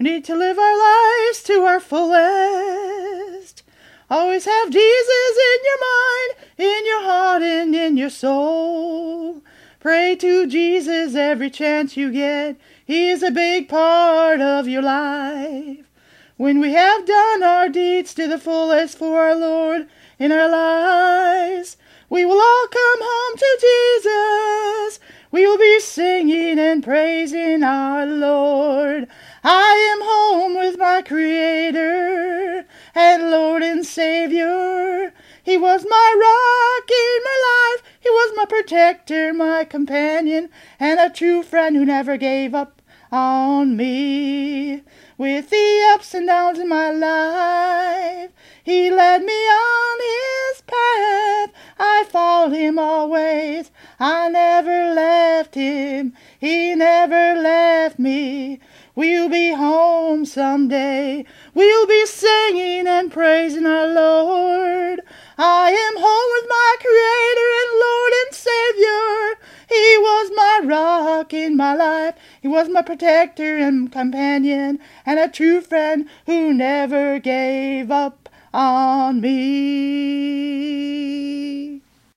We need to live our lives to our fullest. Always have Jesus in your mind, in your heart, and in your soul. Pray to Jesus every chance you get. He's a big part of your life. When we have done our deeds to the fullest for our Lord in our lives, we will all come home to Jesus. We will be singing and praising our Lord. He was my rock in my life. He was my protector, my companion, and a true friend who never gave up on me. With the ups and downs in my life, He led me on His path. I followed Him always. I never left Him. He never left me. We'll be home someday. We'll be singing and praising our Lord. Rock in my life. He was my protector and companion, and a true friend who never gave up on me.